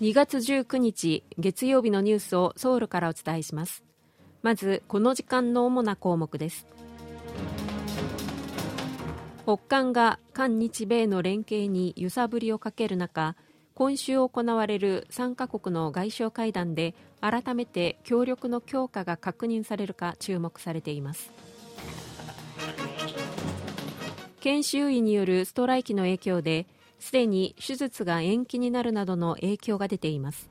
2月19日月曜日のニュースをソウルからお伝えします。まずこの時間の主な項目です。北韓が韓日米の連携に揺さぶりをかける中今週行われる3カ国の外相会談で改めて協力の強化が確認されるか注目されています。研修医によるストライキの影響ですでに手術が延期になるなどの影響が出ています。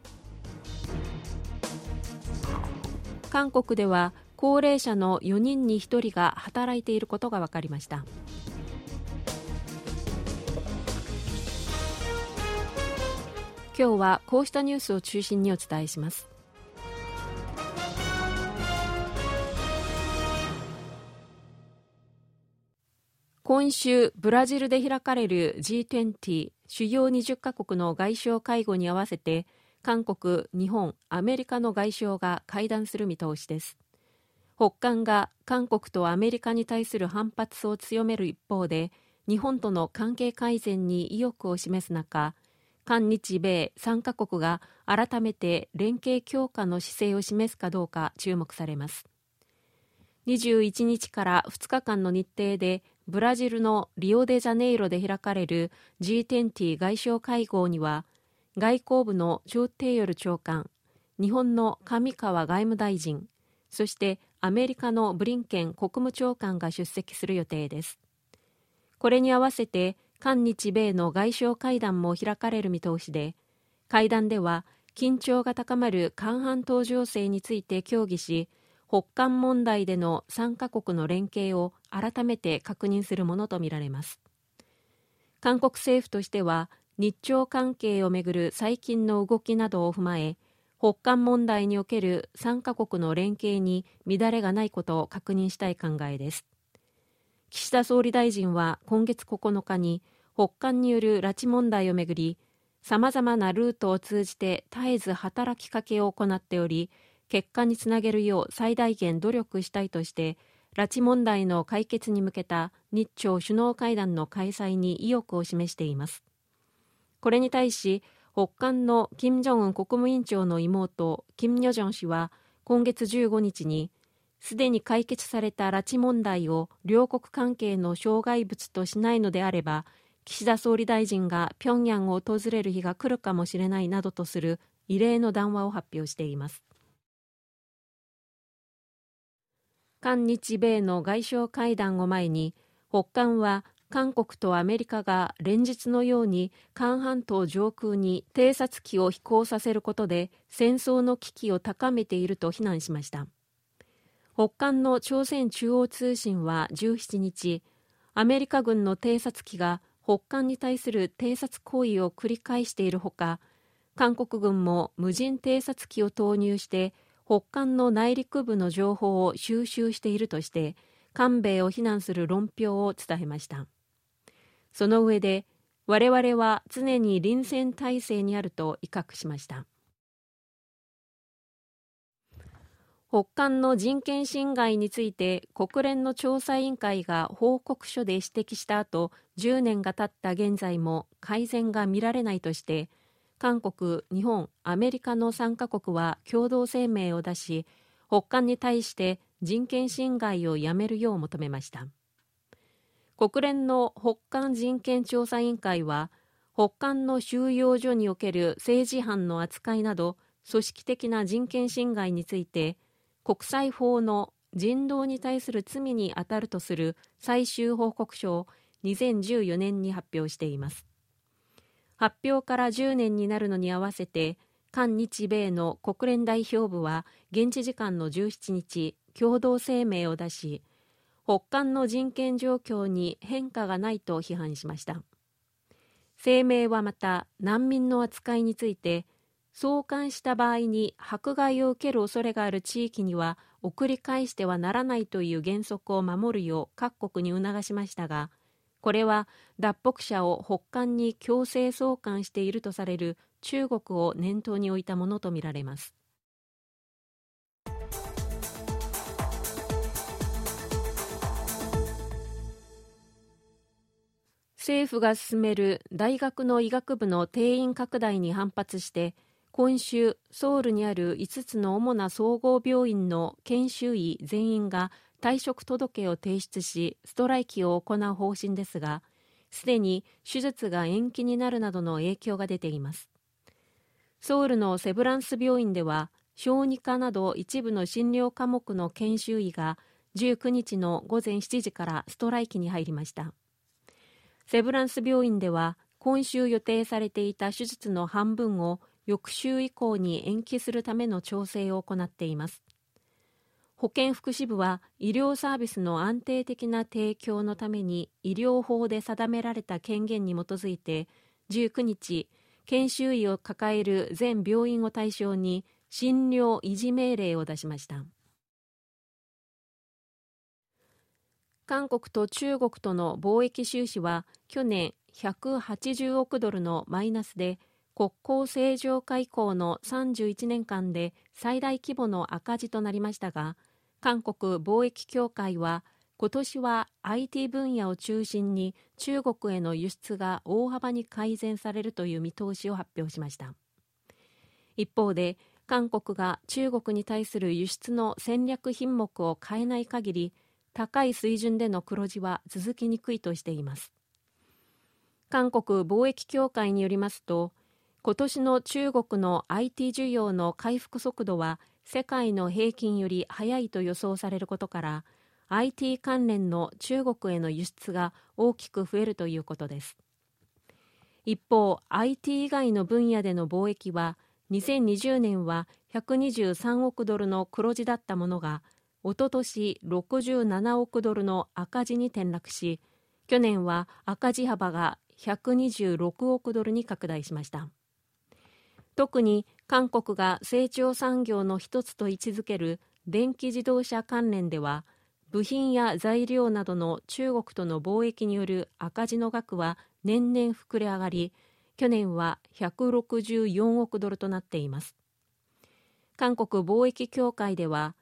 韓国では高齢者の4人に1人が働いていることが分かりました。今日はこうしたニュースを中心にお伝えします。今週ブラジルで開かれる G20 主要20カ国の外相会合に合わせて韓国、日本、アメリカの外相が会談する見通しです。北韓が韓国とアメリカに対する反発を強める一方で日本との関係改善に意欲を示す中韓日米3カ国が改めて連携強化の姿勢を示すかどうか注目されます。21日から2日間の日程でブラジルのリオデジャネイロで開かれる G20 外相会合には外交部のチョー・テイヨル長官日本の上川外務大臣そしてアメリカのブリンケン国務長官が出席する予定です。これに合わせて韓日米の外相会談も開かれる見通しで会談では緊張が高まる韓半島情勢について協議し北韓問題での3カ国の連携を改めて確認するものとみられます。韓国政府としては日朝関係をめぐる最近の動きなどを踏まえ北韓問題における3カ国の連携に乱れがないことを確認したい考えです。岸田総理大臣は今月9日に北韓による拉致問題をめぐりさまざまなルートを通じて絶えず働きかけを行っており結果につなげるよう最大限努力したいとして拉致問題の解決に向けた日朝首脳会談の開催に意欲を示しています。これに対し北韓の金正恩国務委員長の妹金与正氏は今月15日にすでに解決された拉致問題を両国関係の障害物としないのであれば岸田総理大臣が平壌を訪れる日が来るかもしれないなどとする異例の談話を発表しています。韓日米の外相会談を前に北韓は韓国とアメリカが連日のように韓半島上空に偵察機を飛行させることで戦争の危機を高めていると非難しました。北韓の朝鮮中央通信は17日アメリカ軍の偵察機が北韓に対する偵察行為を繰り返しているほか韓国軍も無人偵察機を投入して北韓の内陸部の情報を収集しているとして韓米を非難する論評を伝えました。その上で我々は常に臨戦態勢にあると威嚇しました。北韓の人権侵害について国連の調査委員会が報告書で指摘した後10年が経った現在も改善が見られないとして韓国、日本、アメリカの3カ国は共同声明を出し北韓に対して人権侵害をやめるよう求めました。国連の北韓人権調査委員会は北韓の収容所における政治犯の扱いなど組織的な人権侵害について国際法の人道に対する罪に当たるとする最終報告書を2014年に発表しています。発表から10年になるのに合わせて韓日米の国連代表部は現地時間の17日共同声明を出し北韓の人権状況に変化がないと批判しました。声明はまた難民の扱いについて送還した場合に迫害を受ける恐れがある地域には送り返してはならないという原則を守るよう各国に促しましたがこれは脱北者を北韓に強制送還しているとされる中国を念頭に置いたものとみられます。政府が進める大学の医学部の定員拡大に反発して今週ソウルにある5つの主な総合病院の研修医全員が退職届を提出しストライキを行う方針ですがすでに手術が延期になるなどの影響が出ています。ソウルのセブランス病院では小児科など一部の診療科目の研修医が19日の午前7時からストライキに入りました。セブランス病院では今週予定されていた手術の半分を翌週以降に延期するための調整を行っています。保健福祉部は医療サービスの安定的な提供のために医療法で定められた権限に基づいて19日研修医を抱える全病院を対象に診療維持命令を出しました。韓国と中国との貿易収支は去年180億ドルのマイナスで国交正常化以降の31年間で最大規模の赤字となりましたが韓国貿易協会は今年は IT 分野を中心に中国への輸出が大幅に改善されるという見通しを発表しました。一方で韓国が中国に対する輸出の戦略品目を変えない限り高い水準での黒字は続きにくいとしています。韓国貿易協会によりますと今年の中国の IT 需要の回復速度は世界の平均より速いと予想されることから IT 関連の中国への輸出が大きく増えるということです。一方 IT 以外の分野での貿易は2020年は123億ドルの黒字だったものがおととし67億ドルの赤字に転落し去年は赤字幅が126億ドルに拡大しました。特に韓国が成長産業の一つと位置づける電気自動車関連では部品や材料などの中国との貿易による赤字の額は年々膨れ上がり去年は164億ドルとなっています。韓国貿易協会では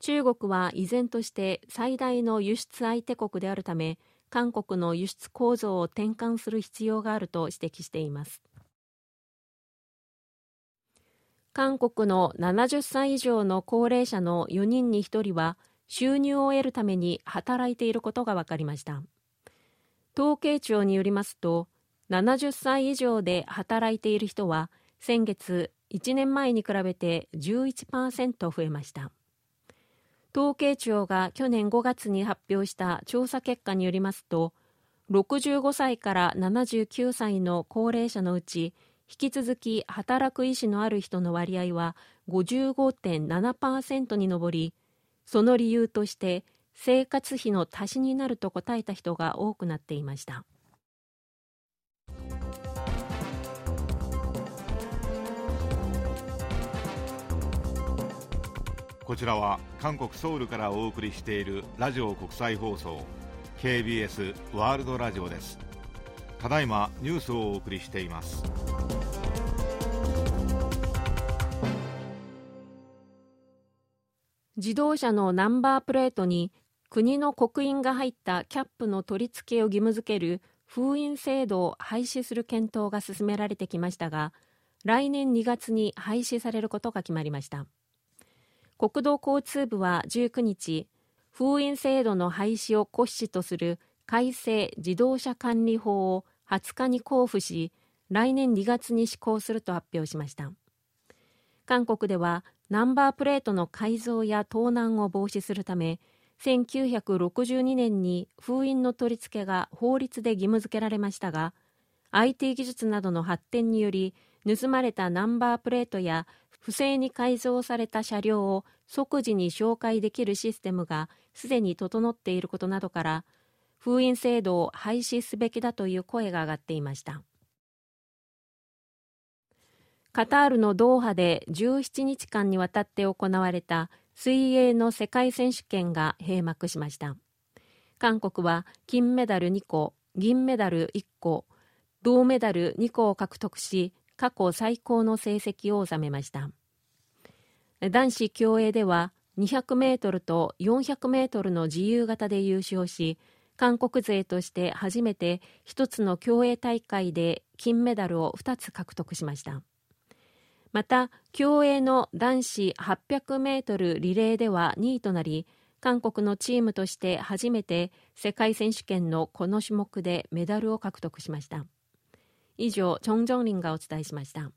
中国は依然として最大の輸出相手国であるため韓国の輸出構造を転換する必要があると指摘しています。韓国の70歳以上の高齢者の4人に1人は収入を得るために働いていることが分かりました。統計庁によりますと70歳以上で働いている人は先月1年前に比べて11%増えました。統計庁が去年5月に発表した調査結果によりますと65歳から79歳の高齢者のうち引き続き働く意思のある人の割合は55.7%に上りその理由として生活費の足しになると答えた人が多くなっていました。こちらは韓国ソウルからお送りしているラジオ国際放送 KBS ワールドラジオです。ただいまニュースをお送りしています。自動車のナンバープレートに国の刻印が入ったキャップの取り付けを義務付ける封印制度を廃止する検討が進められてきましたが来年2月に廃止されることが決まりました。国土交通部は19日封印制度の廃止を骨子とする改正自動車管理法を20日に交付し来年2月に施行すると発表しました。韓国ではナンバープレートの改造や盗難を防止するため1962年に封印の取り付けが法律で義務付けられましたが IT 技術などの発展により盗まれたナンバープレートや不正に改造された車両を即時に紹介できるシステムがすでに整っていることなどから封印制度を廃止すべきだという声が上がっていました。カタールのドーハで17日間にわたって行われた水泳の世界選手権が閉幕しました。韓国は金メダル2個銀メダル1個銅メダル2個を獲得し過去最高の成績を収めました。男子競泳では200メートルと400メートルの自由形で優勝し韓国勢として初めて一つの競泳大会で金メダルを2つ獲得しました。また競泳の男子800メートルリレーでは2位となり韓国のチームとして初めて世界選手権のこの種目でメダルを獲得しました。以上チョン・ジョンリンがお伝えしました。